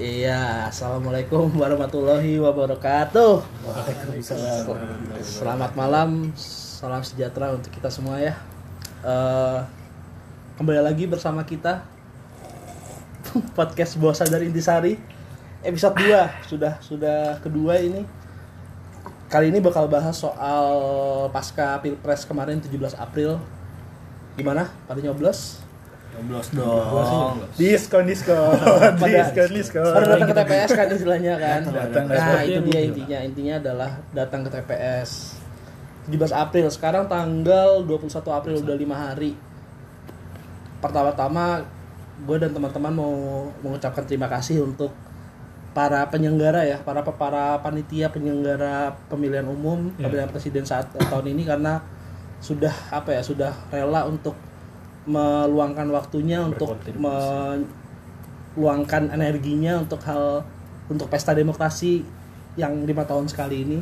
Iya, assalamualaikum warahmatullahi wabarakatuh. Selamat malam, salam sejahtera untuk kita semua ya. Eh, kembali lagi bersama kita podcast Bawah Sadar Intisari episode 2 sudah sudah kedua ini. Kali ini bakal bahas soal pasca Pilpres kemarin 17 April. Gimana? Pada nyoblos? Nyoblos dong. Diskon, diskon, diskon, diskon. Pada datang ke TPS kan istilahnya kan. Datang, nah, itu dia intinya. Intinya adalah datang ke TPS. 17 April, sekarang tanggal 21 April udah lima hari. Pertama-tama gue dan teman-teman mau mengucapkan terima kasih untuk para penyelenggara ya, para para panitia penyelenggara pemilihan umum, Iya. pemilihan presiden saat tahun ini karena sudah apa ya, sudah rela untuk meluangkan waktunya untuk meluangkan energinya untuk hal untuk pesta demokrasi yang lima tahun sekali ini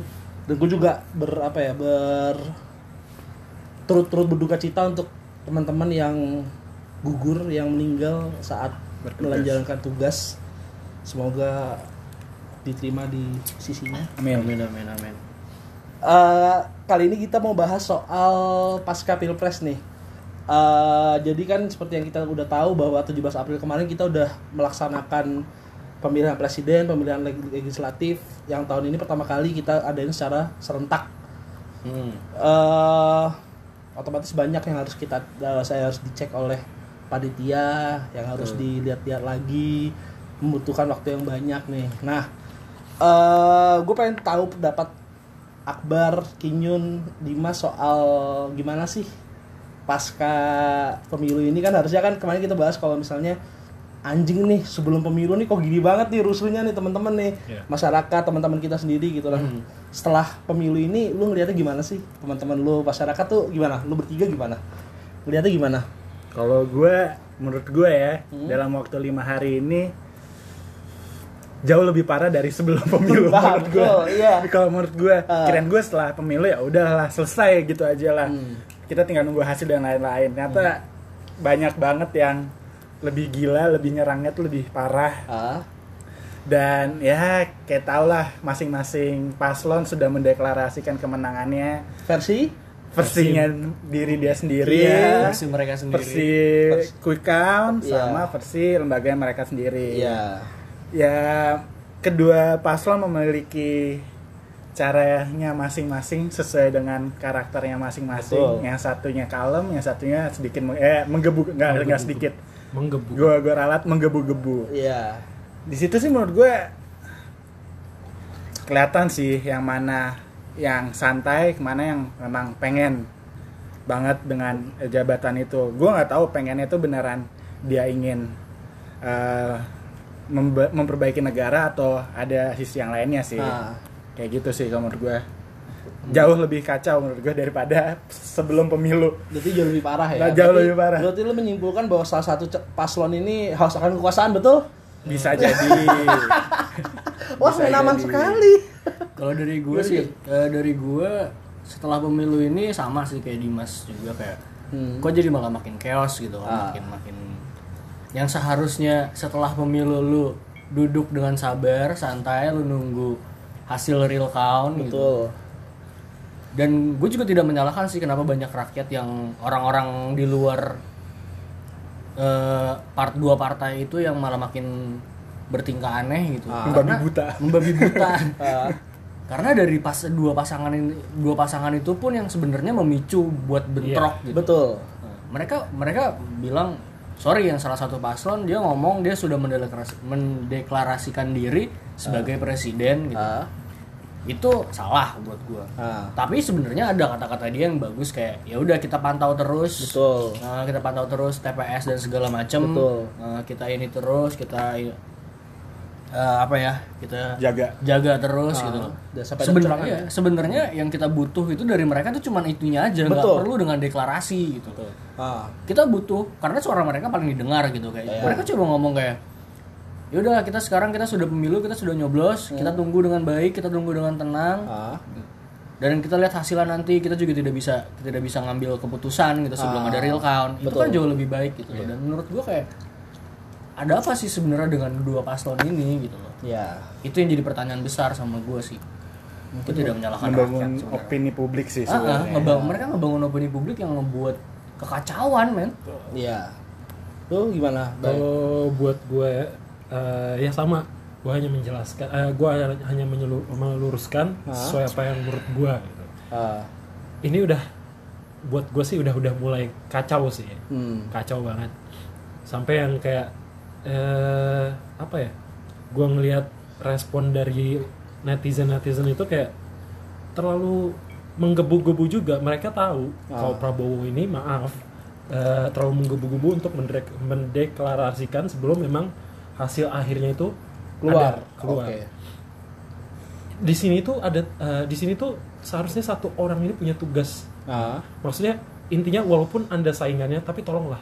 dan gue juga ber apa ya ber turut-turut berduka cita untuk teman-teman yang gugur yang meninggal saat Bertugas. menjalankan tugas semoga diterima di sisinya Amin. Amin amin amin. Eh, kali ini kita mau bahas soal pasca pilpres nih. Eh, jadi kan seperti yang kita udah tahu bahwa 17 April kemarin kita udah melaksanakan pemilihan presiden, pemilihan leg- legislatif yang tahun ini pertama kali kita adain secara serentak. Hmm. eh otomatis banyak yang harus kita eh, saya harus dicek oleh panitia, yang harus dilihat-lihat lagi, membutuhkan waktu yang banyak nih. Nah, eh gue pengen tahu pendapat Akbar, Kinyun, Dimas soal gimana sih pasca pemilu ini kan harusnya kan kemarin kita bahas kalau misalnya anjing nih sebelum pemilu nih kok gini banget nih rusuhnya nih teman-teman nih Iya. masyarakat teman-teman kita sendiri gitu lah setelah pemilu ini lu ngeliatnya gimana sih teman-teman lu masyarakat tuh gimana lu bertiga gimana ngeliatnya gimana Kalau gue, menurut gue ya, Hmm. dalam waktu lima hari ini jauh lebih parah dari sebelum pemilu Paham, menurut gue. iya. Kalau menurut gue, Ah. kirain gue setelah pemilu ya udahlah selesai gitu aja lah. Hmm. Kita tinggal nunggu hasil dan lain-lain. Ternyata banyak banget yang lebih gila, lebih nyerangnya tuh lebih parah. ah Dan ya kayak tau lah masing-masing paslon sudah mendeklarasikan kemenangannya versi versinya diri dia sendiri Iya. Versi mereka sendiri. versi quick count Iya. sama versi lembaga mereka sendiri iya ya kedua paslon memiliki caranya masing-masing sesuai dengan karakternya masing-masing. Yang satunya kalem yang satunya sedikit meng- eh menggebu nggak nggak sedikit. Menggebu. gua gua ralat menggebu-gebu. Iya. Di situ sih menurut gue kelihatan sih yang mana yang santai ke mana yang memang pengen banget dengan jabatan itu. Gue nggak tahu pengennya itu beneran dia ingin membe- memperbaiki negara atau ada sisi yang lainnya sih. Ah. Kayak gitu sih kalau menurut gue jauh lebih kacau menurut gue daripada sebelum pemilu Berarti jauh lebih parah ya. Nah, jauh Berarti- lebih parah. Berarti lu menyimpulkan bahwa salah satu paslon ini haus akan kekuasaan, betul? bisa jadi Wah, Bisa menaman jadi. sekali. Kalau dari gue sih, eh, dari gue setelah pemilu ini sama sih kayak Dimas juga kayak Hmm. kok jadi malah makin chaos gitu Ah. makin makin yang seharusnya setelah pemilu lu duduk dengan sabar, santai, lu nunggu hasil real count gitu. Betul. Dan gue juga tidak menyalahkan sih kenapa banyak rakyat yang orang-orang di luar eh, part dua partai itu yang malah makin bertingkah aneh gitu. Ah. Membabi buta. Membabi buta. Ah. Karena dari pas dua pasangan ini dua pasangan itu pun yang sebenarnya memicu buat bentrok gitu. Betul. Nah, mereka mereka bilang sorry yang salah satu paslon dia ngomong dia sudah mendeklarasi- mendeklarasikan diri sebagai presiden gitu. Ah. Itu salah buat gua. Ah. Tapi sebenarnya ada kata-kata dia yang bagus kayak ya udah kita pantau terus. Betul. Nah, kita pantau terus TPS dan segala macam. Betul. Nah, kita ini terus kita eh, apa ya? Kita jaga jaga terus Ah, gitu loh. Sebenarnya kecurangan ya? sebenarnya yang kita butuh itu dari mereka tuh cuman itunya aja, nggak Betul. perlu dengan deklarasi gitu. Ah. Kita butuh karena suara mereka paling didengar gitu kayak. Iya. Mereka coba ngomong kayak Yaudah kita sekarang kita sudah pemilu kita sudah nyoblos kita tunggu dengan baik kita tunggu dengan tenang. Ah. dan kita lihat hasilnya nanti kita juga tidak bisa tidak bisa ngambil keputusan gitu sebelum Ah, ada real count. Itu betul. kan jauh lebih baik gitu loh. dan menurut gua kayak ada apa sih sebenarnya dengan dua paslon ini gitu loh? Ya itu yang jadi pertanyaan besar sama gue sih. Itu tidak menyalahkan membangun rakyat sebenarnya. opini publik sih Ah, ah, sebenarnya ngebangun mereka ngebangun opini publik yang membuat kekacauan men. Ya lu gimana? Kalau buat gue eh, ya sama, gue hanya menjelaskan, eh, gue hanya menyelu- meluruskan Hah? sesuai apa yang menurut gue. Gitu. Ah, Ini udah buat gue sih udah udah mulai kacau sih, hmm. kacau banget. Sampai yang kayak eh, apa ya? Gue ngelihat respon dari netizen netizen itu kayak terlalu menggebu-gebu juga. Mereka tahu Ah. kalau Prabowo ini maaf eh, terlalu menggebu-gebu untuk mendek- mendeklarasikan sebelum memang hasil akhirnya itu keluar ada, keluar. Oke. Di sini tuh ada eh, di sini tuh seharusnya satu orang ini punya tugas. Ah, Maksudnya intinya walaupun anda saingannya tapi tolonglah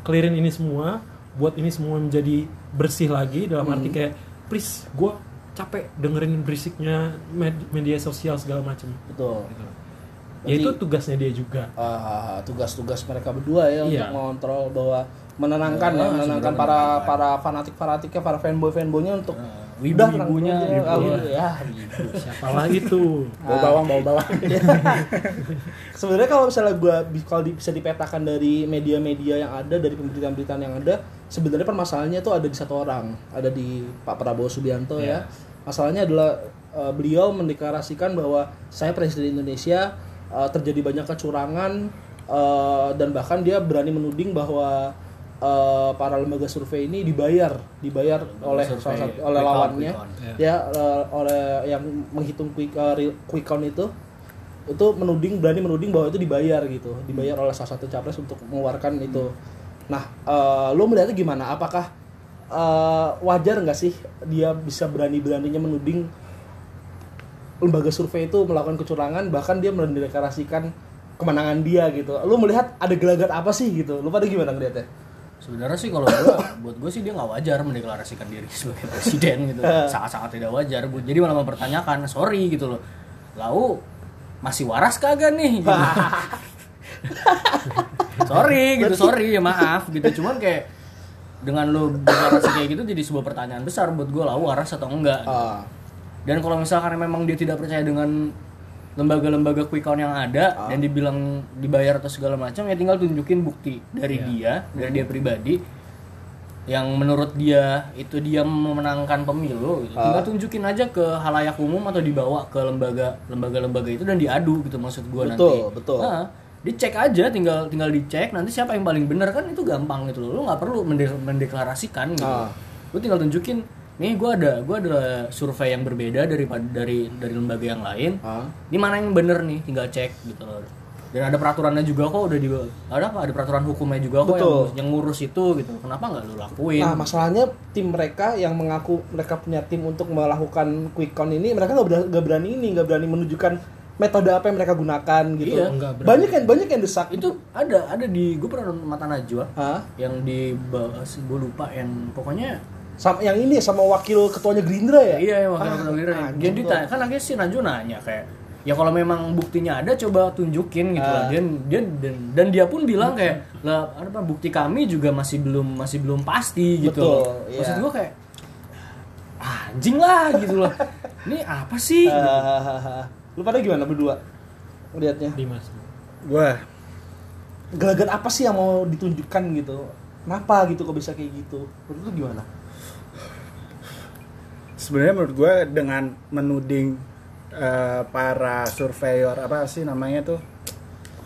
clearin ini semua, buat ini semua menjadi bersih lagi dalam arti kayak please gue capek dengerin berisiknya med- media sosial segala macam. betul Gitu. Berarti- Ya itu tugasnya dia juga. Ah, tugas-tugas mereka berdua ya Iya. untuk mengontrol bahwa menenangkan ya, Ah, menenangkan para menenangkan. para fanatik fanatiknya para fanboy fanboynya untuk Ah, udah wibu-wibunya, tenang aja. Ah, wibu, ya wibu. Siapalah itu. bau bawang bau bawang sebenarnya kalau misalnya gua bi- kalau di- bisa dipetakan dari media-media yang ada dari pemberitaan-pemberitaan yang ada sebenarnya permasalahannya itu ada di satu orang ada di Pak Prabowo Subianto ya masalahnya adalah eh, beliau mendeklarasikan bahwa saya presiden Indonesia eh, terjadi banyak kecurangan eh, dan bahkan dia berani menuding bahwa eh, para lembaga survei ini dibayar dibayar oleh survei, salah satu oleh quick count, lawannya. quick count. ya. Eh, oleh yang menghitung quick real- quick count itu itu menuding berani menuding bahwa itu dibayar gitu. Dibayar oleh salah satu capres untuk mengeluarkan itu. Nah eh, lo melihatnya gimana? Apakah eh, wajar nggak sih dia bisa berani beraninya menuding lembaga survei itu melakukan kecurangan bahkan dia mendeklarasikan kemenangan dia gitu? Lo melihat ada gelagat apa sih gitu? Lo pada gimana ngeliatnya sebenarnya sih kalau gue buat gue sih dia nggak wajar mendeklarasikan diri sebagai presiden gitu sangat-sangat tidak wajar Bu. jadi malah mempertanyakan sorry gitu loh lau masih waras kagak nih gitu. sorry gitu sorry ya maaf gitu cuman kayak dengan lo deklarasi kayak gitu jadi sebuah pertanyaan besar buat gue lau waras atau enggak gitu. Dan kalau misalkan memang dia tidak percaya dengan lembaga-lembaga quick count yang ada Ah. dan dibilang dibayar atau segala macam ya tinggal tunjukin bukti dari dia, dari dia pribadi yang menurut dia itu dia memenangkan pemilu gitu. Tinggal tunjukin aja ke halayak umum atau dibawa ke lembaga lembaga-lembaga itu dan diadu gitu maksud gua nanti. Betul, betul. Nah, dicek aja tinggal tinggal dicek nanti siapa yang paling benar kan itu gampang gitu loh. Lu nggak perlu mende- mendeklarasikan gitu. Ah. Lu tinggal tunjukin nih gua ada gua ada survei yang berbeda daripada dari dari lembaga yang lain. ah. Ini mana yang bener nih tinggal cek gitu loh. Dan ada peraturannya juga kok udah di ada apa ada peraturan hukumnya juga kok yang, Betul. yang ngurus itu gitu. Kenapa nggak lu lakuin? Nah, masalahnya tim mereka yang mengaku mereka punya tim untuk melakukan quick count ini, mereka nggak berani, ini, nggak berani menunjukkan metode apa yang mereka gunakan gitu. Iya. Berani. banyak yang banyak yang desak. itu ada ada di gue pernah nonton mata najwa Hah? yang di gue lupa yang pokoknya Sama yang ini sama wakil ketuanya Gerindra ya? Iya, yang wakil Ah, ketua Gerindra. anjing Dia gua. ditanya, kan akhirnya si Najwa nanya kayak ya kalau memang buktinya ada coba tunjukin gitu Ah. lah. Dan dia dan, dan dia pun bilang kayak lah apa bukti kami juga masih belum masih belum pasti gitu. Betul, loh. Maksud iya. gua kayak "Ah, anjing lah gitu loh. Ini apa sih? Gitu. Ah, lu pada gimana berdua? Lihatnya. Dimas. gue Gelagat apa sih yang mau ditunjukkan gitu? Kenapa gitu kok bisa kayak gitu? Menurut lu gimana? Sebenarnya menurut gue dengan menuding eh, para surveyor apa sih namanya tuh?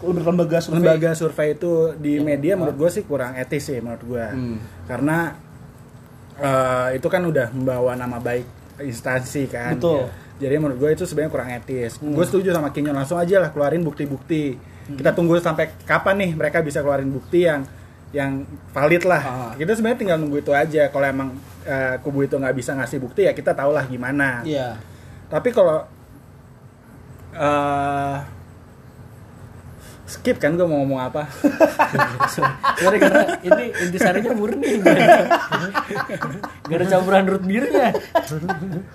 Lembaga survei. lembaga survei itu di media menurut gue sih kurang etis sih menurut gue Hmm. karena eh, itu kan udah membawa nama baik instansi kan. Betul. jadi menurut gue itu sebenarnya kurang etis. Gue setuju sama Kinyon langsung aja lah keluarin bukti-bukti. Kita tunggu sampai kapan nih mereka bisa keluarin bukti yang yang valid lah Ah. kita sebenarnya tinggal nunggu itu aja kalau emang eh, kubu itu nggak bisa ngasih bukti ya kita tahulah gimana Iya. tapi kalau eh skip kan gue mau ngomong apa Sorry karena ini intisarinya murni. Gak ada campuran root beernya.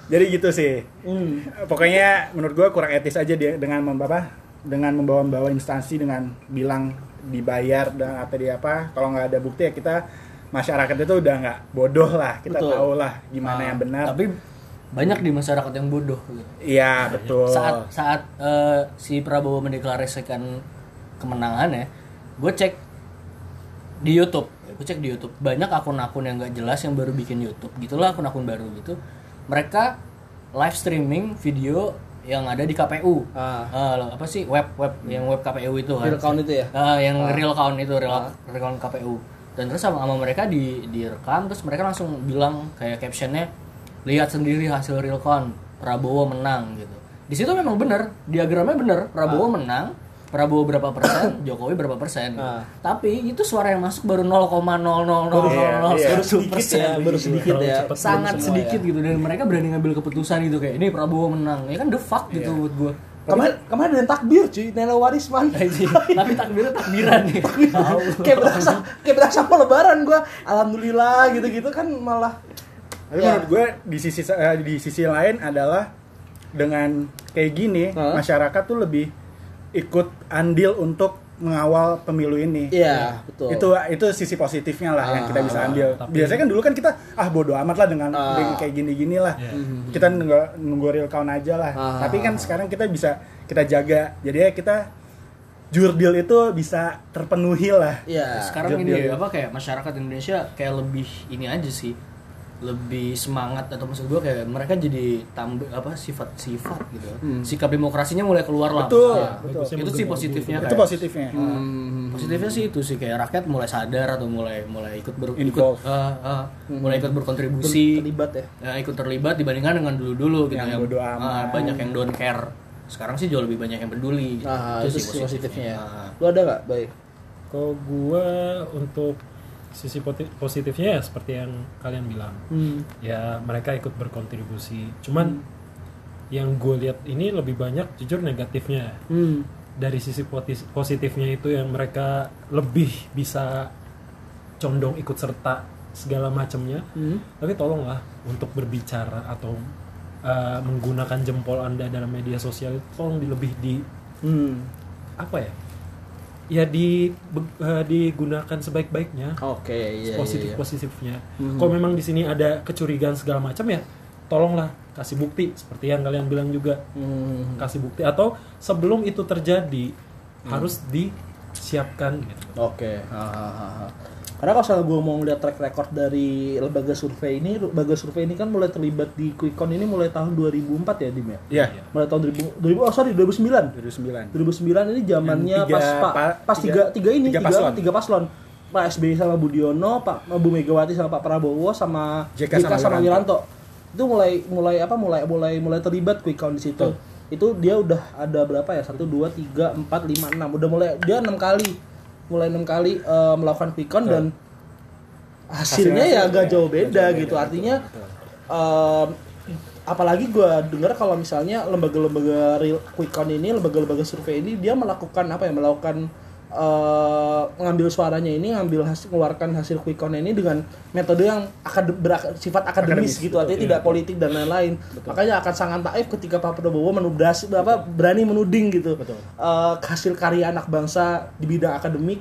jadi gitu sih Hmm. pokoknya menurut gue kurang etis aja dia dengan membawa dengan membawa-bawa instansi dengan bilang dibayar dan apa dia apa kalau nggak ada bukti ya kita masyarakat itu udah nggak bodoh lah kita Betul. tahu lah gimana Ah, yang benar Tapi banyak di masyarakat yang bodoh. gitu. iya betul Saat saat eh, si Prabowo mendeklarasikan kemenangannya, gue cek di YouTube, gue cek di YouTube banyak akun-akun yang nggak jelas yang baru bikin YouTube, gitulah akun-akun baru gitu. Mereka live streaming video yang ada di KPU. Ah. Eh, apa sih web web yang web KPU itu kan? Real count itu ya? Ah, yang real count itu real, Ah. real count KPU dan terus sama, sama mereka di direkam terus mereka langsung bilang kayak captionnya lihat sendiri hasil real count Prabowo menang gitu di situ memang benar diagramnya benar Prabowo menang Prabowo berapa persen Jokowi berapa persen gitu. Ah. tapi itu suara yang masuk baru 0,000000 Iya, iya. baru sedikit ya ya sangat sedikit ya. gitu dan mereka berani ngambil keputusan gitu kayak ini Prabowo menang ya kan the fuck gitu buat gua kemarin kemarin ada takbir cuy Nela Warisman tapi takbirnya takbiran nih kayak berasa kayak berasa mau lebaran gua alhamdulillah gitu-gitu kan malah Tapi Ya. menurut gue di sisi eh, di sisi lain adalah dengan kayak gini masyarakat tuh lebih ikut andil untuk mengawal pemilu ini. iya betul Itu itu sisi positifnya lah yang kita bisa Ah, ambil. tapi- Biasanya kan dulu kan kita ah bodo amat lah dengan, Ah. kayak gini-gini lah. Iya. Kita nunggu, nunggu real count aja lah. Ah. Tapi kan sekarang kita bisa kita jaga. Jadi ya kita jurdil itu bisa terpenuhi lah. iya sekarang Job ini apa kayak masyarakat Indonesia kayak lebih ini aja sih lebih semangat atau maksud gue kayak mereka jadi tambah apa sifat-sifat gitu sikap demokrasinya mulai keluar lah Betul, maksudnya. betul. itu sih positifnya Itu kayak- positifnya. Hmm. positifnya sih itu sih kayak rakyat mulai sadar atau mulai mulai ikut ber, ikut Involve. ah, ah, mulai ikut berkontribusi terlibat ya ya, ikut terlibat dibandingkan dengan dulu-dulu gitu Yang bodo amat. ah, banyak yang don't care sekarang sih jauh lebih banyak yang peduli gitu. nah itu, sih positifnya ya Ah. lu ada nggak baik Kalau gua untuk sisi positifnya ya seperti yang kalian bilang. Hmm. Ya mereka ikut berkontribusi. Cuman yang gue lihat ini lebih banyak jujur negatifnya. Hmm. Dari sisi positifnya itu yang mereka lebih bisa condong ikut serta segala macamnya. Hmm. Tapi tolonglah untuk berbicara atau uh, menggunakan jempol anda dalam media sosial tolong di, lebih di Hmm. apa ya? Ya di uh, digunakan sebaik-baiknya oke iya positif iya, iya. positifnya. Mhm. Kalau memang di sini ada kecurigaan segala macam ya, tolonglah kasih bukti seperti yang kalian bilang juga Hmm. kasih bukti atau sebelum itu terjadi harus disiapkan gitu. Oke. Hahaha. Karena kalau misalnya gue mau ngeliat track record dari lembaga survei ini, lembaga survei ini kan mulai terlibat di Quickcon ini mulai tahun 2004 ya, Dim ya? Iya. Mulai tahun 2000, 2000 oh sorry 2009. 2009. 2009 ini zamannya pas pa- pas tiga, tiga- tiga ini tiga tiga, paslon. tiga paslon. Pak SBY sama Budiono, Pak Bu Megawati sama Pak Prabowo sama JK sama Wiranto. Itu mulai mulai apa mulai mulai mulai terlibat quick count di situ. Itu dia udah ada berapa ya? 1 2 3 4 5 6. Udah mulai dia enam kali. Mulai enam kali eh, melakukan quick count dan hasilnya Hasilnya ya agak ya, jauh beda jauh gitu. beda, Artinya betul, em, apalagi gue dengar kalau misalnya lembaga-lembaga real quick count ini lembaga-lembaga survei ini dia melakukan apa ya melakukan eh, mengambil suaranya ini ngambil hasil mengeluarkan hasil quick count ini dengan metode yang akad berak- sifat akademis, Akademis, gitu betul, artinya iya, tidak politik dan lain-lain makanya akan sangat taif ketika Pak Prabowo menudras apa berani menuding gitu Betul. eh, hasil karya anak bangsa di bidang akademik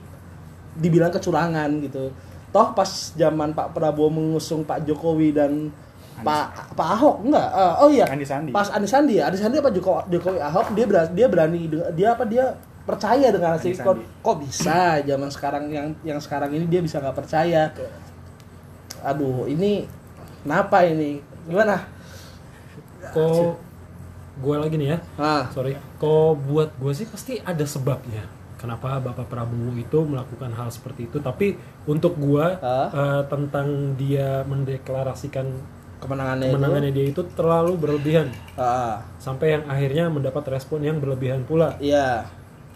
dibilang kecurangan gitu. Toh pas zaman Pak Prabowo mengusung Pak Jokowi dan Pak Pak Ahok enggak? Eh, oh iya. Andi Sandi. Pas Andi Sandi ya, Andi Sandi apa Jokowi, Jokowi Ahok dia berani, dia berani dia apa dia percaya dengan hasil Sandi. kok bisa zaman sekarang yang yang sekarang ini dia bisa nggak percaya. Aduh, ini kenapa ini? Gimana? Kok gue lagi nih ya, Ah, sorry. Kok buat gue sih pasti ada sebabnya. Kenapa Bapak Prabowo itu melakukan hal seperti itu? Tapi untuk gue Ah. eh, tentang dia mendeklarasikan kemenangannya, kemenangannya itu. dia itu terlalu berlebihan Ah, sampai yang akhirnya mendapat respon yang berlebihan pula. iya.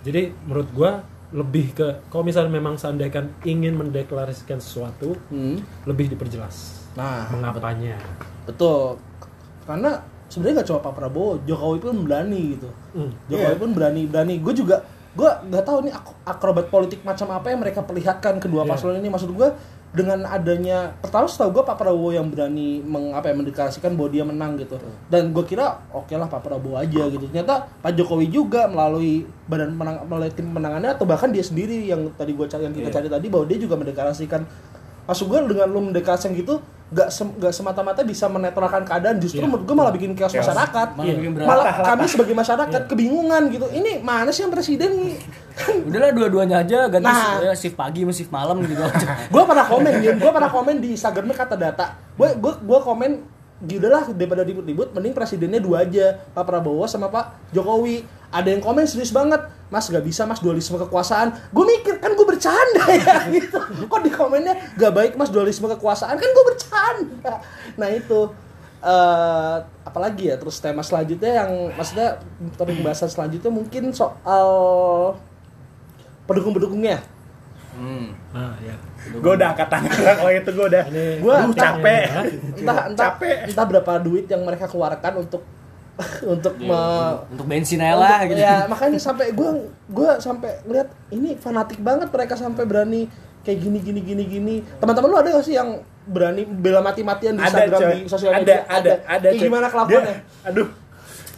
Jadi menurut gua lebih ke kalau misalnya memang seandainya ingin mendeklarasikan sesuatu Hmm. lebih diperjelas Nah, mengapanya. Betul. Karena sebenarnya nggak cuma Pak Prabowo, Jokowi pun berani gitu. Hmm. Jokowi pun berani berani. Gue juga gue nggak tahu nih ak- akrobat politik macam apa yang mereka perlihatkan kedua Iya. paslon ini. Maksud gue dengan adanya pertama setahu gue Pak Prabowo yang berani meng, apa ya, mendeklarasikan bahwa dia menang gitu. Dan gue kira oke lah Pak Prabowo aja gitu. Ternyata Pak Jokowi juga melalui badan menang melalui tim pemenangannya atau bahkan dia sendiri yang tadi gue cari yang kita Iya. cari tadi bahwa dia juga mendeklarasikan maksud gue dengan lu mendeklarasikan gitu gak, sem- gak semata-mata bisa menetralkan keadaan justru Iya. menurut gue malah bikin chaos Chaos. masyarakat Malah Iya. bikin malah kami sebagai masyarakat kebingungan gitu ini mana sih yang presiden nih kan Udahlah dua-duanya aja ganti Nah. ya, shift pagi sama shift malam gitu aja. gue pernah komen ya gue pernah komen di Instagramnya kata data gue gue gue komen "Ya udahlah daripada ribut-ribut mending presidennya dua aja Pak Prabowo sama Pak Jokowi ada yang komen serius banget Mas gak bisa mas dualisme kekuasaan gue mikir kan gue bercanda ya gitu kok di komennya gak baik mas dualisme kekuasaan kan gue bercanda nah itu eh apalagi ya terus tema selanjutnya yang maksudnya topik pembahasan selanjutnya mungkin soal pendukung-pendukungnya Hmm. Nah, ya. gue udah angkat tangan kalau itu gue udah Aduh, capek ya. entah entah Capek. entah berapa duit yang mereka keluarkan untuk untuk me- Untuk bensin aja lah gitu. ya makanya sampai gue gue sampai ngeliat ini fanatik banget mereka sampai berani kayak gini gini gini gini. Teman-teman lu ada gak sih yang berani bela mati-matian di ada Instagram coy. di sosial ada media? Ada ada Kayak coy. gimana kelakuannya? Dia- aduh.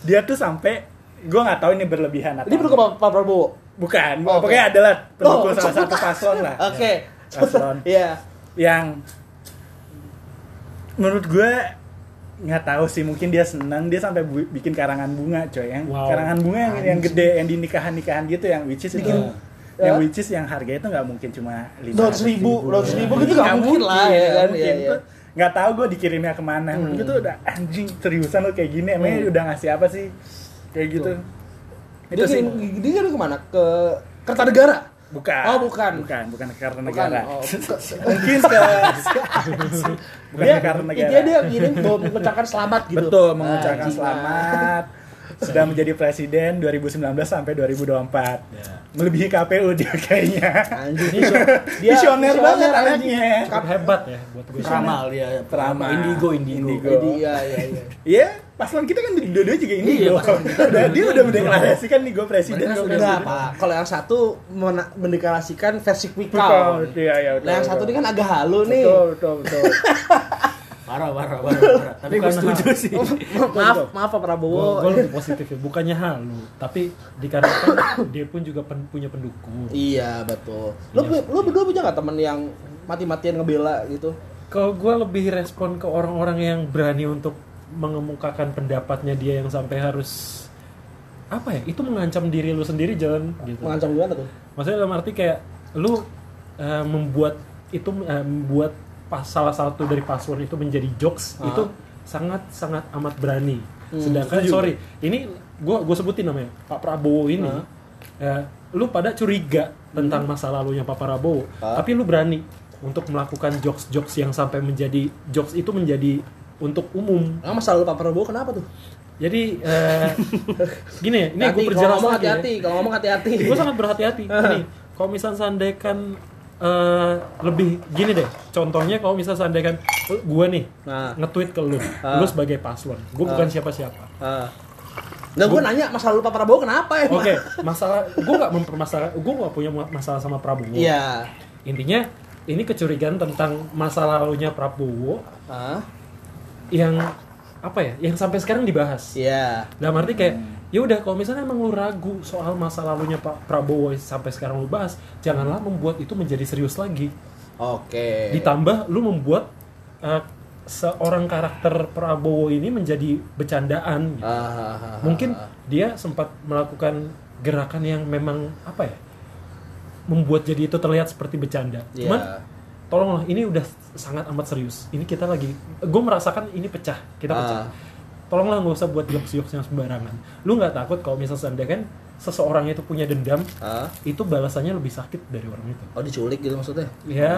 Dia tuh sampai gue nggak tahu ini berlebihan atau ini pendukung Pak, Pak Prabowo? Bukan Oh, pokoknya adalah pendukung Oh, salah satu paslon lah. Oke. Paslon. Iya. Yang menurut gue nggak tahu sih mungkin dia senang dia sampai bu- bikin karangan bunga coy yang Wow. karangan bunga yang, yang gede yang di nikahan nikahan gitu yang which is itu Bikin- yang ya. which is yang harganya itu nggak mungkin cuma lima ratus ribu, dua ratus ribu gitu nggak mungkin lah, ya kan? Iya, iya. nggak tahu gue dikirimnya ke mana Hmm. gitu udah anjing seriusan lo kayak gini emangnya Hmm. udah ngasih apa sih kayak gitu dia itu sih kirim dia kirim ke mana ke Kertanegara bukan. Oh, bukan. bukan bukan karena bukan. negara. Oh, ke- mungkin bukan dia karena negara. dia dia bahwa mengucapkan selamat gitu. Betul, Ah, mengucapkan anjing. selamat sudah menjadi presiden 2019 sampai 2024. Melebihi KPU dia kayaknya. Anjing, Ini dia Visioner banget anaknya. Cukup hebat ya buat gue. Peramal dia. Peramal. Indigo, indigo. Indigo. Jadi iya iya iya. Iya, paslon kita kan dua-dua juga ini Iya, Udah, dia udah mendeklarasikan nih gue presiden. Presiden. Pak. Kalau yang satu mendeklarasikan versi quick count. Iya, iya, Nah, yang satu ini kan agak halu nih. Betul, betul, betul. Parah, parah, parah. parah. Tapi gue setuju hal. sih. maaf, maaf Pak Prabowo. Gue lebih positif ya, bukannya halu, tapi dikarenakan dia pun juga pen- punya pendukung. Iya, betul. Lu Iya. lu berdua punya nggak temen yang mati-matian ngebela gitu? Kalau gue lebih respon ke orang-orang yang berani untuk mengemukakan pendapatnya dia yang sampai harus apa ya? Itu mengancam diri lu sendiri jalan gitu. Mengancam gimana tuh? Maksudnya dalam arti kayak lu eh, membuat itu eh, membuat pas salah satu dari password itu menjadi jokes Ah. itu sangat sangat amat berani. Hmm, Sedangkan setuju. sorry, ini gua gue sebutin namanya Pak Prabowo ini. Ah. eh, lu pada curiga tentang masa lalunya Pak Prabowo, Ah. tapi lu berani untuk melakukan jokes-jokes yang sampai menjadi jokes itu menjadi untuk umum. Nah, masa lalu Pak Prabowo kenapa tuh? Jadi eh, gini ya, ini Hati, gue perjelas ngomong lagi ya hati-hati, kalau ngomong hati-hati. gue sangat berhati-hati ini kalau misal seandainya eh, lebih gini deh contohnya kalau misal seandainya gue nih Nah. nge-tweet ke lu Ah. lu sebagai paslon gue bukan siapa-siapa Ah. Nah, gue nanya masa lalu Pak Prabowo kenapa ya? oke masalah gue nggak mempermasalah gue nggak punya masalah sama Prabowo Iya. intinya ini kecurigaan tentang masa lalunya Prabowo Ah, yang apa ya yang sampai sekarang dibahas iya. dalam arti kayak ya udah kalau misalnya emang lu ragu soal masa lalunya Pak Prabowo sampai sekarang lu bahas janganlah membuat itu menjadi serius lagi Oke. ditambah lu membuat uh, seorang karakter Prabowo ini menjadi bercandaan gitu. Ah, ah, ah, mungkin dia sempat melakukan gerakan yang memang apa ya membuat jadi itu terlihat seperti bercanda Iya. cuman tolonglah ini udah sangat amat serius ini kita lagi gue merasakan ini pecah kita pecah Ah. Tolonglah nggak usah buat jokes-jokes yang sembarangan lu nggak takut kalau misalnya seandainya kan seseorang itu punya dendam Ah. itu balasannya lebih sakit dari orang itu Oh, diculik gitu maksudnya? Ya,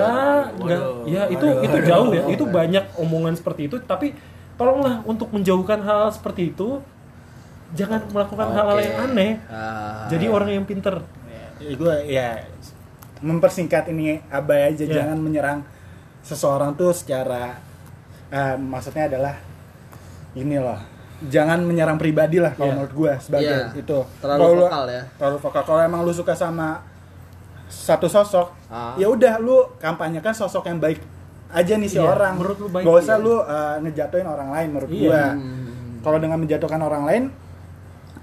enggak. Waduh, Ya itu waduh, itu waduh. jauh ya. Itu banyak omongan seperti itu, tapi tolonglah untuk menjauhkan hal seperti itu jangan melakukan hal-hal Oke. yang aneh. Ah, Jadi orang yang pinter. gue ya mempersingkat ini abai aja Iya. jangan menyerang seseorang tuh secara eh, maksudnya adalah ini loh jangan menyerang pribadi lah kalau Iya. menurut gue sebagai Iya. itu Terlalu lu- vokal ya. terlalu vokal kalau emang lu suka sama satu sosok Ah. ya udah lu kampanyekan sosok yang baik aja nih si Iya, orang menurut lu baik, gak usah iya. lu eh, ngejatuhin orang lain menurut Iya. gua Hmm. kalau dengan menjatuhkan orang lain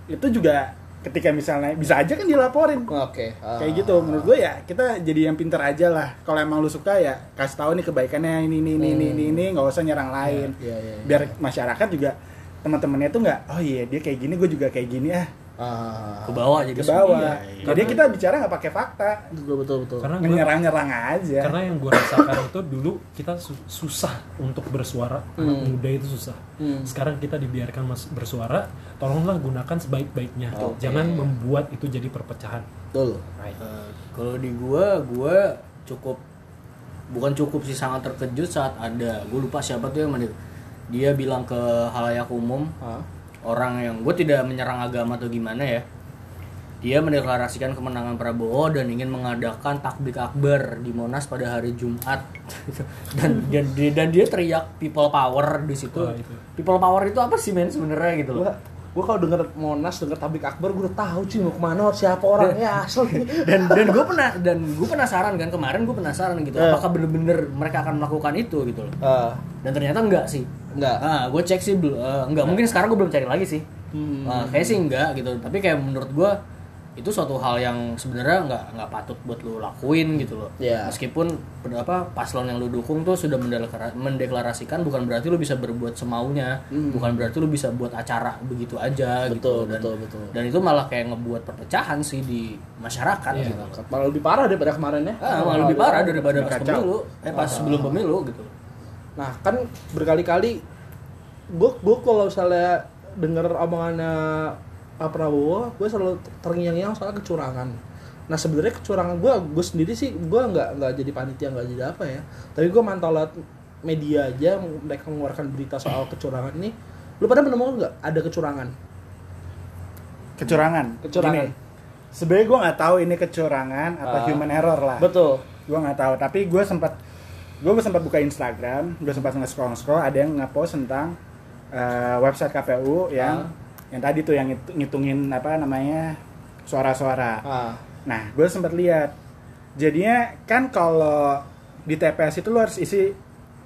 itu juga ketika misalnya bisa aja kan dilaporin Oke. ah. kayak gitu menurut gue ya kita jadi yang pinter aja lah kalau emang lu suka ya kasih tahu nih kebaikannya ini ini ini ini ini ini nggak usah nyerang lain Iya, iya, iya. biar masyarakat juga teman-temannya tuh nggak oh iya dia kayak gini gue juga kayak gini ah Ah. ke bawah jadi ke bawah Iya, iya. jadi kita bicara nggak pakai fakta Betul betul betul. karena gue menyerang-nyerang aja karena yang gue rasakan itu dulu kita su- susah untuk bersuara anak Hmm. muda itu susah Hmm. sekarang kita dibiarkan mas bersuara tolonglah gunakan sebaik-baiknya Oke. jangan membuat itu jadi perpecahan Betul. Eh, kalau di gua gua cukup bukan cukup sih sangat terkejut saat ada gue lupa siapa tuh yang menit dia bilang ke halayak umum Ah. Orang yang gue tidak menyerang agama atau gimana ya dia mendeklarasikan kemenangan Prabowo dan ingin mengadakan takbir akbar di Monas pada hari Jumat. Dan dan dia, dan dia teriak people power di situ. Itu. people power itu apa sih men sebenarnya gitu loh? Gua gua kalau denger Monas, denger Tablik Akbar, gua udah tahu sih mau ke mana, siapa orangnya asli. dan dan gue pernah dan gue penasaran kan kemarin gue penasaran gitu Eh. apakah bener-bener mereka akan melakukan itu gitu loh. Ah, dan ternyata enggak sih enggak. ah gue cek sih belum eh, enggak mungkin sekarang gue belum cari lagi sih Hmm. Ah, kayak sih enggak gitu tapi kayak menurut gue itu suatu hal yang sebenarnya nggak nggak patut buat lo lakuin gitu loh Iya. meskipun apa paslon yang lu dukung tuh sudah mendeklara- mendeklarasikan bukan berarti lu bisa berbuat semaunya bukan berarti lu bisa buat acara begitu aja Hmm. Betul, gitu dan betul, betul. dan itu malah kayak ngebuat perpecahan sih di masyarakat Iya. gitu Malah lebih parah daripada kemarin ya. Ah, malah lebih parah daripada pas pemilu, eh pas sebelum pemilu gitu. Nah, kan berkali-kali gue gue kalau misalnya denger omongannya Pak Prabowo, gue selalu terngiang-ngiang soal kecurangan. Nah sebenarnya kecurangan gue, gue sendiri sih gue nggak nggak jadi panitia nggak jadi apa ya. Tapi gue mantau lewat media aja mereka mengeluarkan berita soal kecurangan ini. Lu pada menemukan nggak ada kecurangan? kecurangan Kecurangan. Gini, sebenarnya gue nggak tahu ini kecurangan atau Ah. human error lah Betul. gue nggak tahu tapi gue sempat gue sempat buka Instagram gue sempat nge-scroll scroll ada yang nge-post tentang eh, website KPU yang yang tadi tuh yang ngit- ngitungin apa namanya suara-suara. Ah, nah gue sempat lihat. Jadinya kan kalau di TPS itu lo harus isi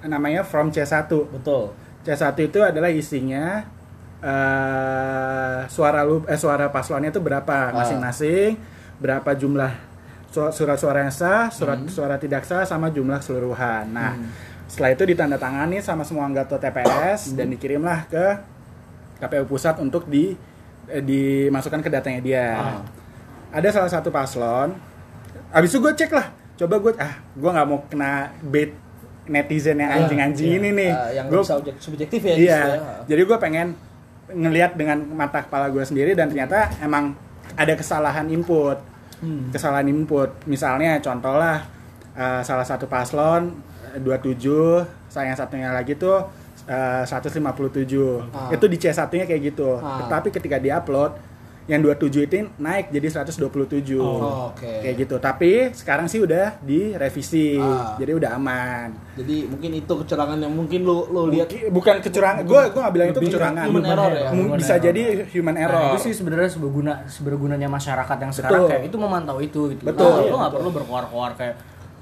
namanya from C1 betul. C1 itu adalah isinya eh suara lu eh suara paslonnya itu berapa Ah. masing-masing, berapa jumlah surat suara yang sah, surat Hmm. suara tidak sah sama jumlah keseluruhan. Nah, setelah itu ditandatangani sama semua anggota TPS Hmm. dan dikirimlah ke KPU pusat untuk di eh, dimasukkan ke datanya dia. Ah. Ada salah satu paslon. Habis itu gue cek lah. Coba gue ah, gue nggak mau kena bait netizen yang Ah, anjing-anjing iya. ini nih. Ah, yang Gua- bisa objek- subjektif ya. Iya. gitu ya. Jadi gue pengen ngelihat dengan mata kepala gue sendiri dan ternyata emang ada kesalahan input. Hmm. Kesalahan input. Misalnya contoh lah eh, salah satu paslon eh, 27, saya yang satunya lagi tuh eh, 157. Ah. Itu di C1-nya kayak gitu. Ah. Tapi ketika diupload yang 27 itu naik jadi 127. Oh, oke. Kayak gitu. Tapi sekarang sih udah direvisi. Ah. Jadi udah aman. Jadi mungkin itu kecurangan yang mungkin lu lu lihat bukan kecurangan gue gue nggak bilang itu kecurangan human error ya? Human bisa error. jadi human error Nah, itu sih sebenarnya seberguna sebergunanya masyarakat yang sekarang Betul. kayak itu memantau itu gitu. Betul. Nah, Iya, lo nggak perlu berkoar-koar kayak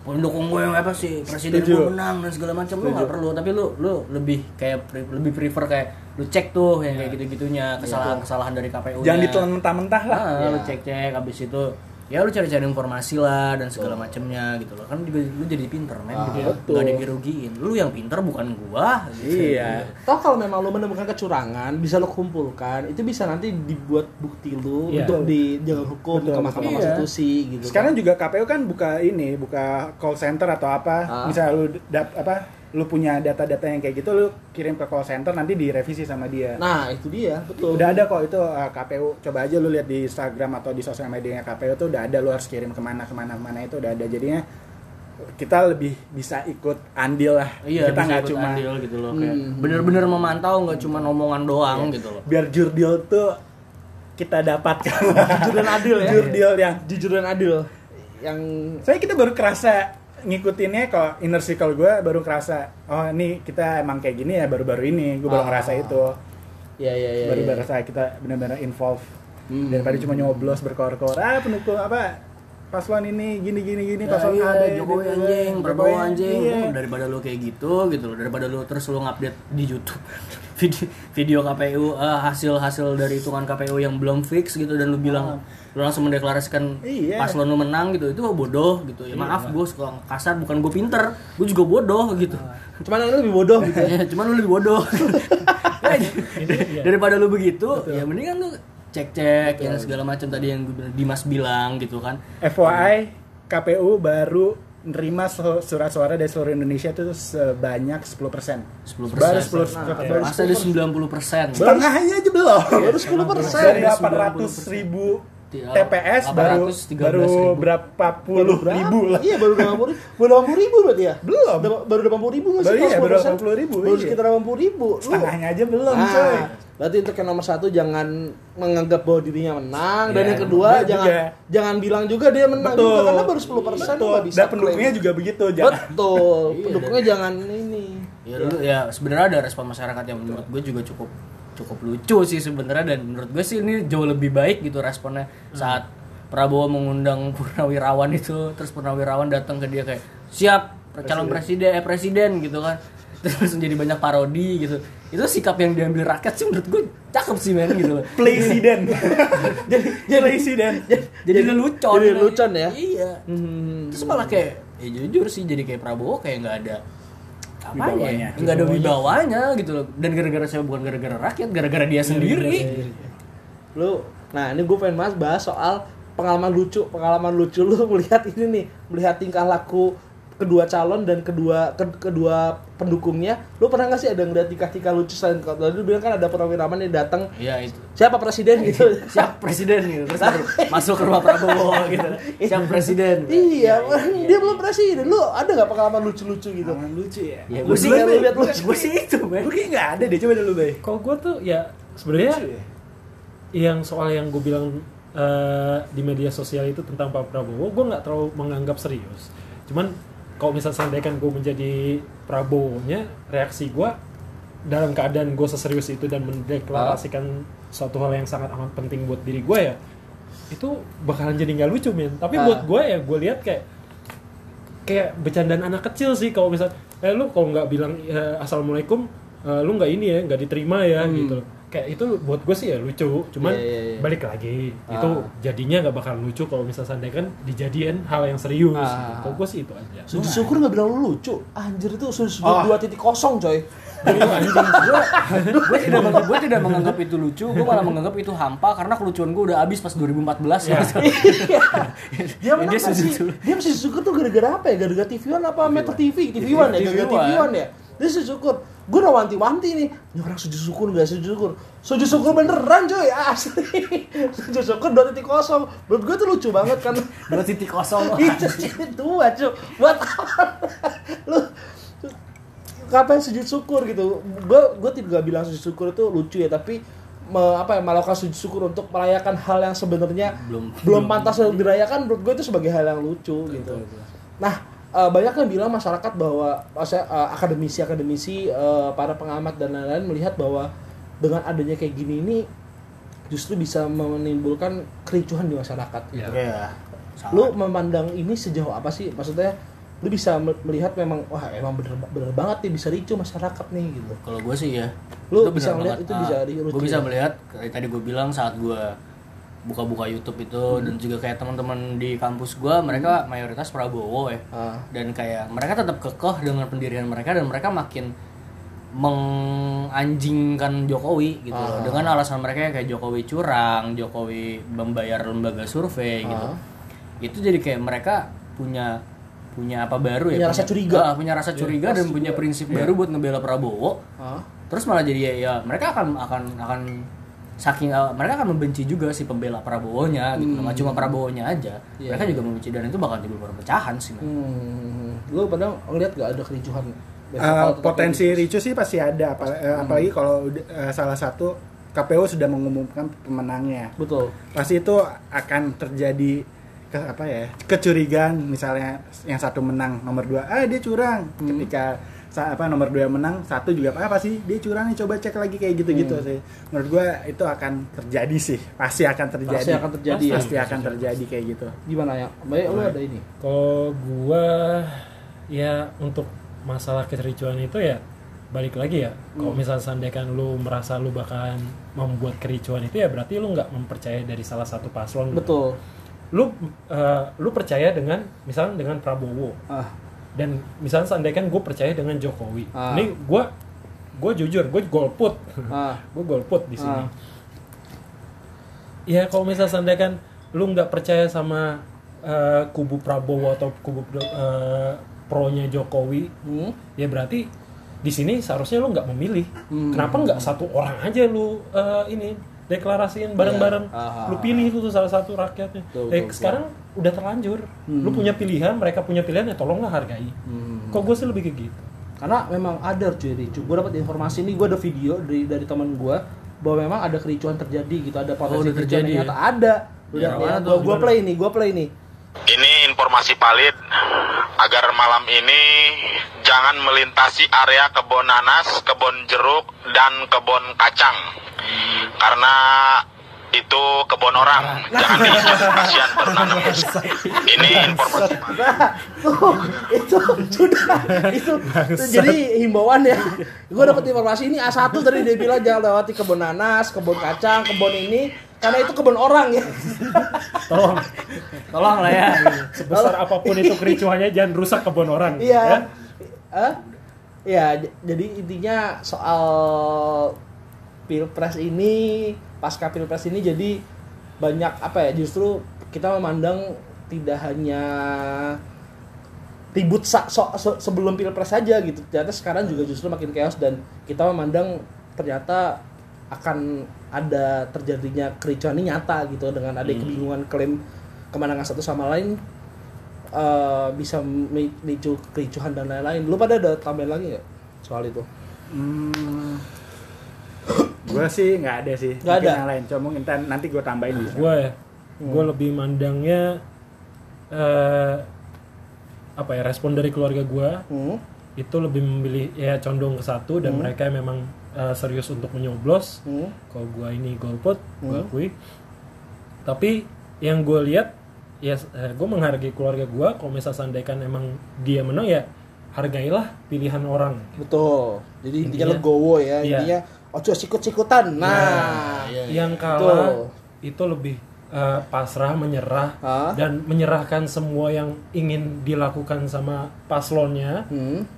pendukung gue yang apa sih presiden gue menang dan segala macam lo Setuju. nggak perlu tapi lo lo lebih kayak lebih prefer kayak lu cek tuh yang kayak gitu-gitunya kesalahan-kesalahan dari KPU jangan ditelan mentah-mentah lah Nah, Ya. lu cek-cek habis itu ya lu cari-cari informasi lah dan segala macamnya gitu loh kan juga lu jadi pinter men Ah, gitu. betul. nggak ada yang dirugiin lu yang pinter bukan gua gitu. iya Toh kalau memang lo menemukan kecurangan, bisa lo kumpulkan, itu bisa nanti dibuat bukti lo Iya. untuk di jalur hukum Betul, ke Mahkamah betul. Konstitusi gitu. sekarang kan. juga KPU kan buka ini buka call center atau apa Ah. misalnya lu dap, apa lu punya data-data yang kayak gitu lu kirim ke call center nanti direvisi sama dia Nah, itu dia, betul. udah ada kok itu uh, KPU coba aja lu lihat di Instagram atau di sosial medianya KPU tuh udah ada lu harus kirim ke mana ke mana ke mana itu udah ada jadinya kita lebih bisa ikut andil lah Iya, kita nggak cuma andil gitu loh kayak Hmm. bener-bener memantau nggak cuma omongan doang Iya. gitu loh. biar jurdil tuh kita dapatkan Jujur dan adil ya. jurdil yang Jujur dan adil. Yang saya kita baru kerasa ngikutinnya kalau inner circle gue baru kerasa oh ini kita emang kayak gini ya baru-baru ini gue baru Ah. ngerasa itu ya ya ya. baru ya. ngerasa kita benar-benar involve Hmm. daripada cuma nyoblos berkor-kor ah pendukung apa paslon ini gini gini gini Ya, paslon iya, ada Jokowi gitu. anjing, Prabowo anjing. iya. Oh, daripada lu kayak gitu gitu loh, daripada lu terus lu ngupdate di YouTube video, video KPU eh, hasil-hasil dari hitungan KPU yang belum fix gitu dan lu bilang lu langsung mendeklarasikan Iya. paslon lu menang gitu. Itu bodoh gitu. Ya maaf gue suka kasar bukan gue pinter, gue juga bodoh gitu. Cuman yang lebih bodoh gitu. Ya, cuman lu lebih bodoh. Ya, daripada lu begitu, ya mendingan lu cek-cek yang segala macam tadi yang Dimas bilang gitu kan. FYI KPU baru nerima su- surat suara dari seluruh Indonesia itu sebanyak 10%. 10%. Baru 10 Nah, baru masa ada 90 persen setengahnya aja belum. Baru 10%. Dari 800 ribu TPS baru 813 baru ribu. berapa puluh Berapa? ribu lah. Iya baru 80 ribu. Baru 80 ribu berarti ya? Belum. Baru 80 ribu nggak sih? Baru iya, baru 10%? 80 ribu, Baru iya. sekitar 80 ribu. Lu- Setengahnya aja belum, Nah, coy. Berarti untuk yang nomor satu jangan menganggap bahwa dirinya menang dan Iya, yang kedua jangan juga. jangan bilang juga dia menang juga karena baru 10 persen Betul. nggak bisa Dan pendukungnya klaim. juga begitu, jangan. betul Iya, pendukungnya jangan ini ya dulu ya sebenarnya ada respon masyarakat yang menurut gue juga cukup cukup lucu sih sebenarnya dan menurut gue sih ini jauh lebih baik gitu responnya. Saat Prabowo mengundang Purnawirawan itu terus Purnawirawan datang ke dia kayak siap calon presiden eh presiden gitu kan. Terus menjadi banyak parodi gitu. Itu sikap yang diambil rakyat sih menurut gue cakep sih men gitu. Presiden. jadi presiden. jadi lelucon jadi lelucon ya? iya. Hmm, terus malah kayak ya jujur sih jadi kayak Prabowo kayak nggak ada apa ya nggak ada wibawanya gitu loh. Dan gara-gara saya bukan gara-gara rakyat gara-gara dia sendiri. lu nah ini gue pengen bahas bahas soal pengalaman lucu pengalaman lucu lu melihat ini nih melihat tingkah laku kedua calon dan kedua ke- kedua pendukungnya lu pernah nggak sih ada ngeliat tingkah-tingkah lucu selain kalau tadi lu bilang kan ada purnawirawan yang datang. Iya itu. Siapa presiden gitu? Siap presiden gitu. Terus masuk ke rumah Prabowo gitu. Siap presiden. Iya dia belum presiden. Lu ada nggak pengalaman lucu-lucu gitu? Pengalaman lucu ya. ya gue sih Bay. lihat lu gue sih itu men Gue nggak ada deh, coba dulu, Bay. Kalau gue tuh ya sebenarnya Lucu ya? yang soal yang gue bilang eh, di media sosial itu tentang Pak Prabowo, gue nggak terlalu menganggap serius. Cuman kalau misalnya seandainya kan gue menjadi Prabowo-nya, reaksi gue dalam keadaan gue seserius itu dan mendeklarasikan suatu hal yang sangat amat penting buat diri gue ya, itu bakalan jadi nggak lucu men. Tapi Ah. buat gue ya gue lihat kayak kayak bercandaan anak kecil sih kalau misal eh lu kalau nggak bilang eh, assalamualaikum eh, lu nggak ini ya nggak diterima ya gitu kayak itu buat gue sih ya lucu cuman. Iya, iya, iya. balik lagi Ah. itu jadinya nggak bakal lucu kalau misal seandainya kan dijadiin hal yang serius Ah. gitu. kalau gue sih itu aja sujud syukur nggak bilang lu lucu anjir itu sujud Oh. dua titik kosong coy gue tidak menganggap, gue tidak menganggap itu lucu gue malah menganggap itu hampa karena kelucuan gue udah habis pas 2014 ya dia dia syukur. dia mesti syukur tuh gara-gara apa ya gara-gara TV One apa Metro TV TV One ya gara-gara TV One. Ya dia syukur gue udah wanti-wanti nih. Ini orang sujud syukur gak sujud syukur sujud syukur beneran coy asli. Sujud syukur dua titik kosong. Menurut gue tuh lucu banget kan. Dua titik kosong. Itu tua cuy. Buat lu kapan sujud syukur gitu gue gue tidak bilang sujud syukur itu lucu ya tapi me- apa ya melakukan sujud syukur untuk merayakan hal yang sebenarnya Belum- belum pantas untuk dirayakan menurut gue itu sebagai hal yang lucu gitu. nah eh, banyak yang bilang masyarakat bahwa maksudnya eh, akademisi-akademisi eh, para pengamat dan lain-lain melihat bahwa dengan adanya kayak gini ini justru bisa menimbulkan kericuhan di masyarakat. Gitu ya lu memandang ini sejauh apa sih? Maksudnya lu bisa me- melihat memang wah emang bener bener banget nih bisa ricu masyarakat nih gitu. Kalau gue sih ya Lu itu bisa banget. itu bisa Ah, di- gue bisa melihat kayak tadi gue bilang saat gue buka-buka YouTube itu Hmm. dan juga kayak teman-teman di kampus gue mereka mayoritas Prabowo ya Ah. dan kayak mereka tetap kekeh dengan pendirian mereka dan mereka makin menganjingkan Jokowi gitu loh Ah. dengan alasan mereka kayak Jokowi curang, Jokowi membayar lembaga survei gitu. Ah. Itu jadi kayak mereka punya punya apa baru Punya ya? rasa curiga. Ah, punya rasa curiga dan punya prinsip baru buat ngebela Prabowo. Ah. Terus malah jadi ya, ya mereka akan akan akan saking uh, mereka akan membenci juga si pembela Prabowo-nya gitu. Nggak cuma Prabowo-nya aja. Hmm. Iya, mereka juga membenci dan itu bakal timbul perpecahan sih. Hmm. Lu pada ngeliat gak ada kericuhan? tetap potensi ricu sih pasti ada, apa- eh, apalagi kalau eh, salah satu KPU sudah mengumumkan pemenangnya. Betul. Pasti itu akan terjadi ke apa ya kecurigaan misalnya yang satu menang nomor dua ah dia curang Hmm. ketika apa nomor dua yang menang satu juga apa sih dia curang nih coba cek lagi kayak gitu-gitu Hmm. sih menurut gue itu akan terjadi sih pasti akan terjadi Pasti akan terjadi ya. pasti akan terjadi kayak gitu Gimana ya? Baik lu ada ini. Kalau gua ya untuk masalah kericuan itu ya balik lagi ya. Kalau misalnya seandainya lu merasa lu bakalan membuat kericuan itu ya berarti lu nggak mempercayai dari salah satu paslon. Betul. Lu eh, lu percaya dengan misalnya dengan Prabowo Ah, dan misalnya seandainya gue percaya dengan Jokowi. Ah. Ini gua gue jujur gue golput. ah, gue golput di sini. Ah. Ya kalau misalnya seandainya lu nggak percaya sama eh, kubu Prabowo atau kubu eh, pro-nya Jokowi, hmm? ya berarti di sini seharusnya lu nggak memilih. Hmm. Kenapa nggak satu orang aja lu eh, ini deklarasiin bareng-bareng, Ah. lu pilih itu tuh salah satu rakyatnya. Betul, eh, betul, sekarang udah terlanjur, lu punya pilihan, mereka punya pilihan ya tolonglah hargai. Hmm. Kok gue sih lebih kayak gitu. Karena memang ada cuy ricu. Gue dapat informasi ini, gue ada video dari dari teman gue bahwa memang ada kericuan terjadi gitu, ada potensi udah kericuan terjadi yang ya? ada. Udah, Daerah mana ya, tuh? Gimana? play nih, gua play nih. Ini informasi valid agar malam ini jangan melintasi area kebun nanas, kebun jeruk, dan kebun kacang. Karena itu kebun orang, jangan diisi kasihan bernanam. Ini informasi valid. Tuh, itu sudah itu, itu jadi himbauan ya. Gue dapat informasi ini A1 tadi dia bilang jangan lewati kebun nanas, kebun kacang, kebun ini karena itu kebun orang ya. Tolong, Tolong lah ya. sebesar apa pun itu kericuannya jangan rusak kebun orang. Iya. ya. Hah? Ya, jadi intinya soal pilpres ini, pasca pilpres ini jadi banyak apa ya? Justru kita memandang tidak hanya ribut so- so- sebelum pilpres saja gitu. Ternyata sekarang juga justru makin chaos dan kita memandang ternyata akan ada terjadinya kericuan ini nyata gitu dengan ada kebingungan klaim kemenangan satu sama lain eh, bisa memicu kericuhan dan lain-lain. Lu pada ada tambahan lagi nggak soal itu? hmm, gue sih nggak ada sih Nggak ada? yang lain coba mungkin nanti gue tambahin bisa gue ya gue lebih mandangnya eh apa ya respon dari keluarga gue Hmm. itu lebih memilih ya condong ke satu dan mereka memang eh, serius untuk menyoblos Hmm. kalau gue ini golput gue Hmm. akui tapi yang gue lihat ya gue menghargai keluarga gue kalau misalnya seandainya emang dia menang ya hargailah pilihan orang Betul. Jadi intinya Intinya- legowo ya, Iya. intinya ojo sikut-sikutan. Nah, yang kalah Betul. itu lebih eh, pasrah menyerah Hah? dan menyerahkan semua yang ingin dilakukan sama paslonnya Hmm.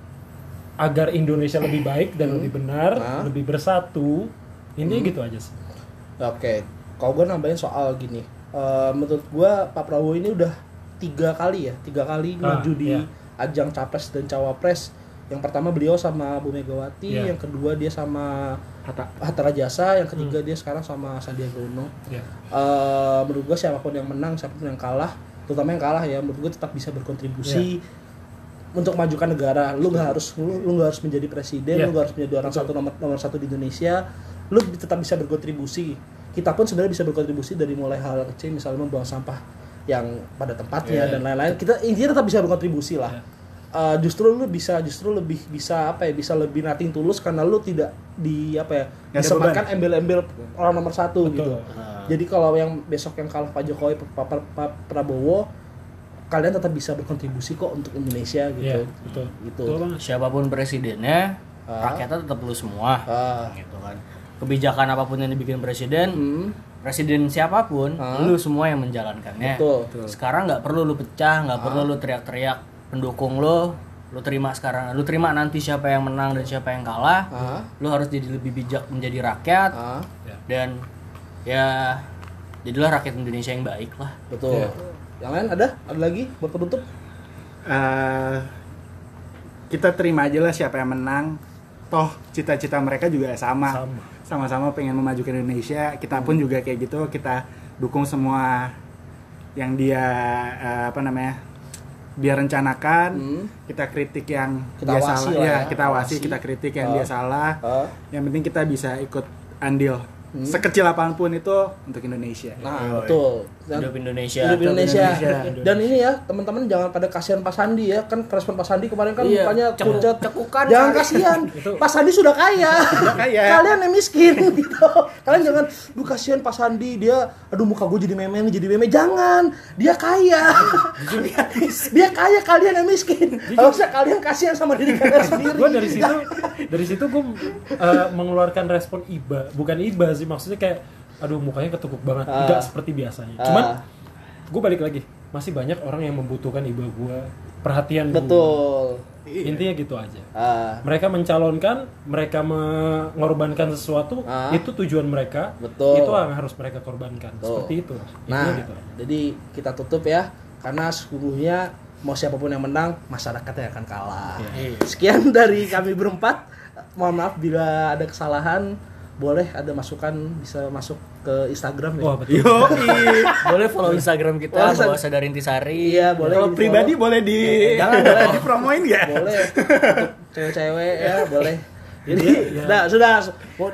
Agar Indonesia lebih baik dan lebih benar Hah? lebih bersatu intinya gitu aja sih Oke, kalau gue nambahin soal gini, Eh, menurut gue Pak Prabowo ini udah tiga kali ya, tiga kali Ah, maju di iya. ajang capres dan cawapres. Yang pertama beliau sama Bu Megawati, Iya. yang kedua dia sama Hatta. Hatta Rajasa, yang Hmm. ketiga dia sekarang sama Sandiaga Uno. ya Eh, menurut gue siapa pun yang menang, siapa pun yang kalah, terutama yang kalah ya, menurut gue tetap bisa berkontribusi untuk memajukan negara. Lu nggak harus lu, lu nggak harus menjadi presiden, Iya. lu nggak harus menjadi orang satu nomor nomor satu di Indonesia. Lu tetap bisa berkontribusi. Kita pun sebenarnya bisa berkontribusi dari mulai hal kecil, misalnya membuang sampah yang pada tempatnya Iya. dan lain-lain. Kita intinya tetap bisa berkontribusi lah. Iya. Eh, justru lu bisa justru lebih bisa apa ya bisa lebih nating tulus karena lu tidak di apa ya disematkan embel-embel orang nomor satu Betul. gitu. Nah, Jadi kalau yang besok yang kalah Pak Jokowi, Pak, Pak- Pak Prabowo, kalian tetap bisa berkontribusi kok untuk Indonesia gitu. Iya, betul. Gitu. Betul banget. siapa pun presidennya Ah. rakyatnya tetap lu semua Ah. gitu kan kebijakan apa pun yang dibikin presiden Hmm, presiden siapa pun Ah. lu semua yang menjalankannya betul. sekarang nggak perlu lu pecah nggak perlu lu teriak-teriak pendukung lu lu terima sekarang lu terima nanti siapa yang menang dan siapa yang kalah Ah, lu harus jadi lebih bijak menjadi rakyat ah, dan ya jadilah rakyat Indonesia yang baik lah betul. Iya. Yang lain ada? Ada lagi buat penutup? Eh, kita terima aja lah siapa yang menang toh cita-cita mereka juga sama Sama. sama-sama pengen memajukan Indonesia kita pun juga kayak gitu kita dukung semua yang dia eh, apa namanya dia rencanakan Hmm. kita kritik yang Kita dia salah lah ya, ya, kita awasi awasi. kita kritik yang Ah. dia salah Ah. yang penting kita bisa ikut andil Hmm. sekecil apa pun itu untuk Indonesia Nah, betul. Dan- Hidup Indonesia. Hidup Indonesia. Indonesia. Dan ini ya, teman-teman jangan pada kasihan Pak Sandi ya. Kan respon Pak Sandi kemarin kan Iya, mukanya pucat. cekukan Jangan kasihan. Pak Sandi sudah kaya. kaya. Kalian yang miskin gitu. Kalian jangan, duh kasihan Pak Sandi dia aduh muka gue jadi meme nih, jadi meme. Jangan. Dia kaya. dia kaya kalian yang miskin. Harusnya kalian kasihan sama diri kalian sendiri. gue dari situ dari situ gue mengeluarkan respon iba bukan iba sih maksudnya kayak aduh mukanya ketukuk banget Ah. nggak seperti biasanya Ah. cuman gue balik lagi masih banyak orang yang membutuhkan iba gue perhatian gua. Betul. intinya gitu aja Ah, mereka mencalonkan mereka mengorbankan sesuatu Ah. itu tujuan mereka Betul. itu yang harus mereka korbankan Betul. seperti itu Nah, gitu jadi kita tutup ya karena sesungguhnya mau siapa pun yang menang masyarakat yang akan kalah. Iya. Sekian dari kami berempat. Mohon maaf bila ada kesalahan. Boleh ada masukan bisa masuk ke Instagram ya. wah betul Boleh follow Instagram kita Boleh, bahwa sadar intisari. Iya, boleh. Kalau pribadi boleh di Jangan, boleh. dipromoin ya? boleh. Cewek-cewek ya, boleh. Jadi, Iya. sudah, sudah,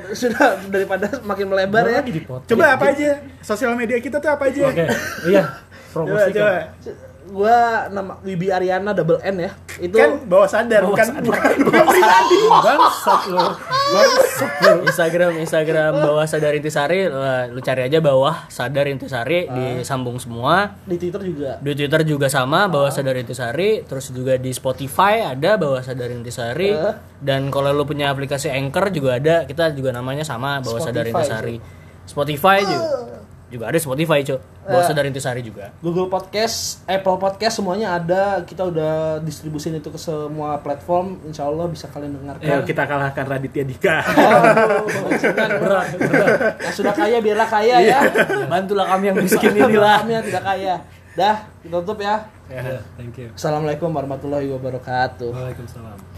sudah daripada makin melebar Baru ya. lagi di podcast. Coba apa aja? Sosial media kita tuh apa aja? oke iya Coba, promosikan coba. Gua nama Wibi Ariana double N ya. Itu Kan bawa sadar, bukan bukan bukan pribadi. bangsat lo bangsat lo Instagram Instagram bawah sadar intisari lu cari aja bawah sadar intisari disambung semua. Di Twitter juga. di Twitter juga sama bawah sadar intisari terus juga di Spotify ada bawah sadar intisari. Eh. dan kalau lu punya aplikasi Anchor juga ada kita juga namanya sama bawah sadar intisari. Spotify juga juga ada Spotify cok bawah Eh. sadar intisari juga Google Podcast, Apple Podcast semuanya ada. Kita udah distribusin itu ke semua platform. Insya Allah bisa kalian dengarkan. Ayo kita kalahkan Raditya Dika. Oh, berat, berat. Yang sudah kaya biarlah kaya ya. bantulah kami yang miskin inilah Kami yang tidak kaya. Dah, kita tutup ya. Ya, thank you Assalamualaikum warahmatullahi wabarakatuh. Waalaikumsalam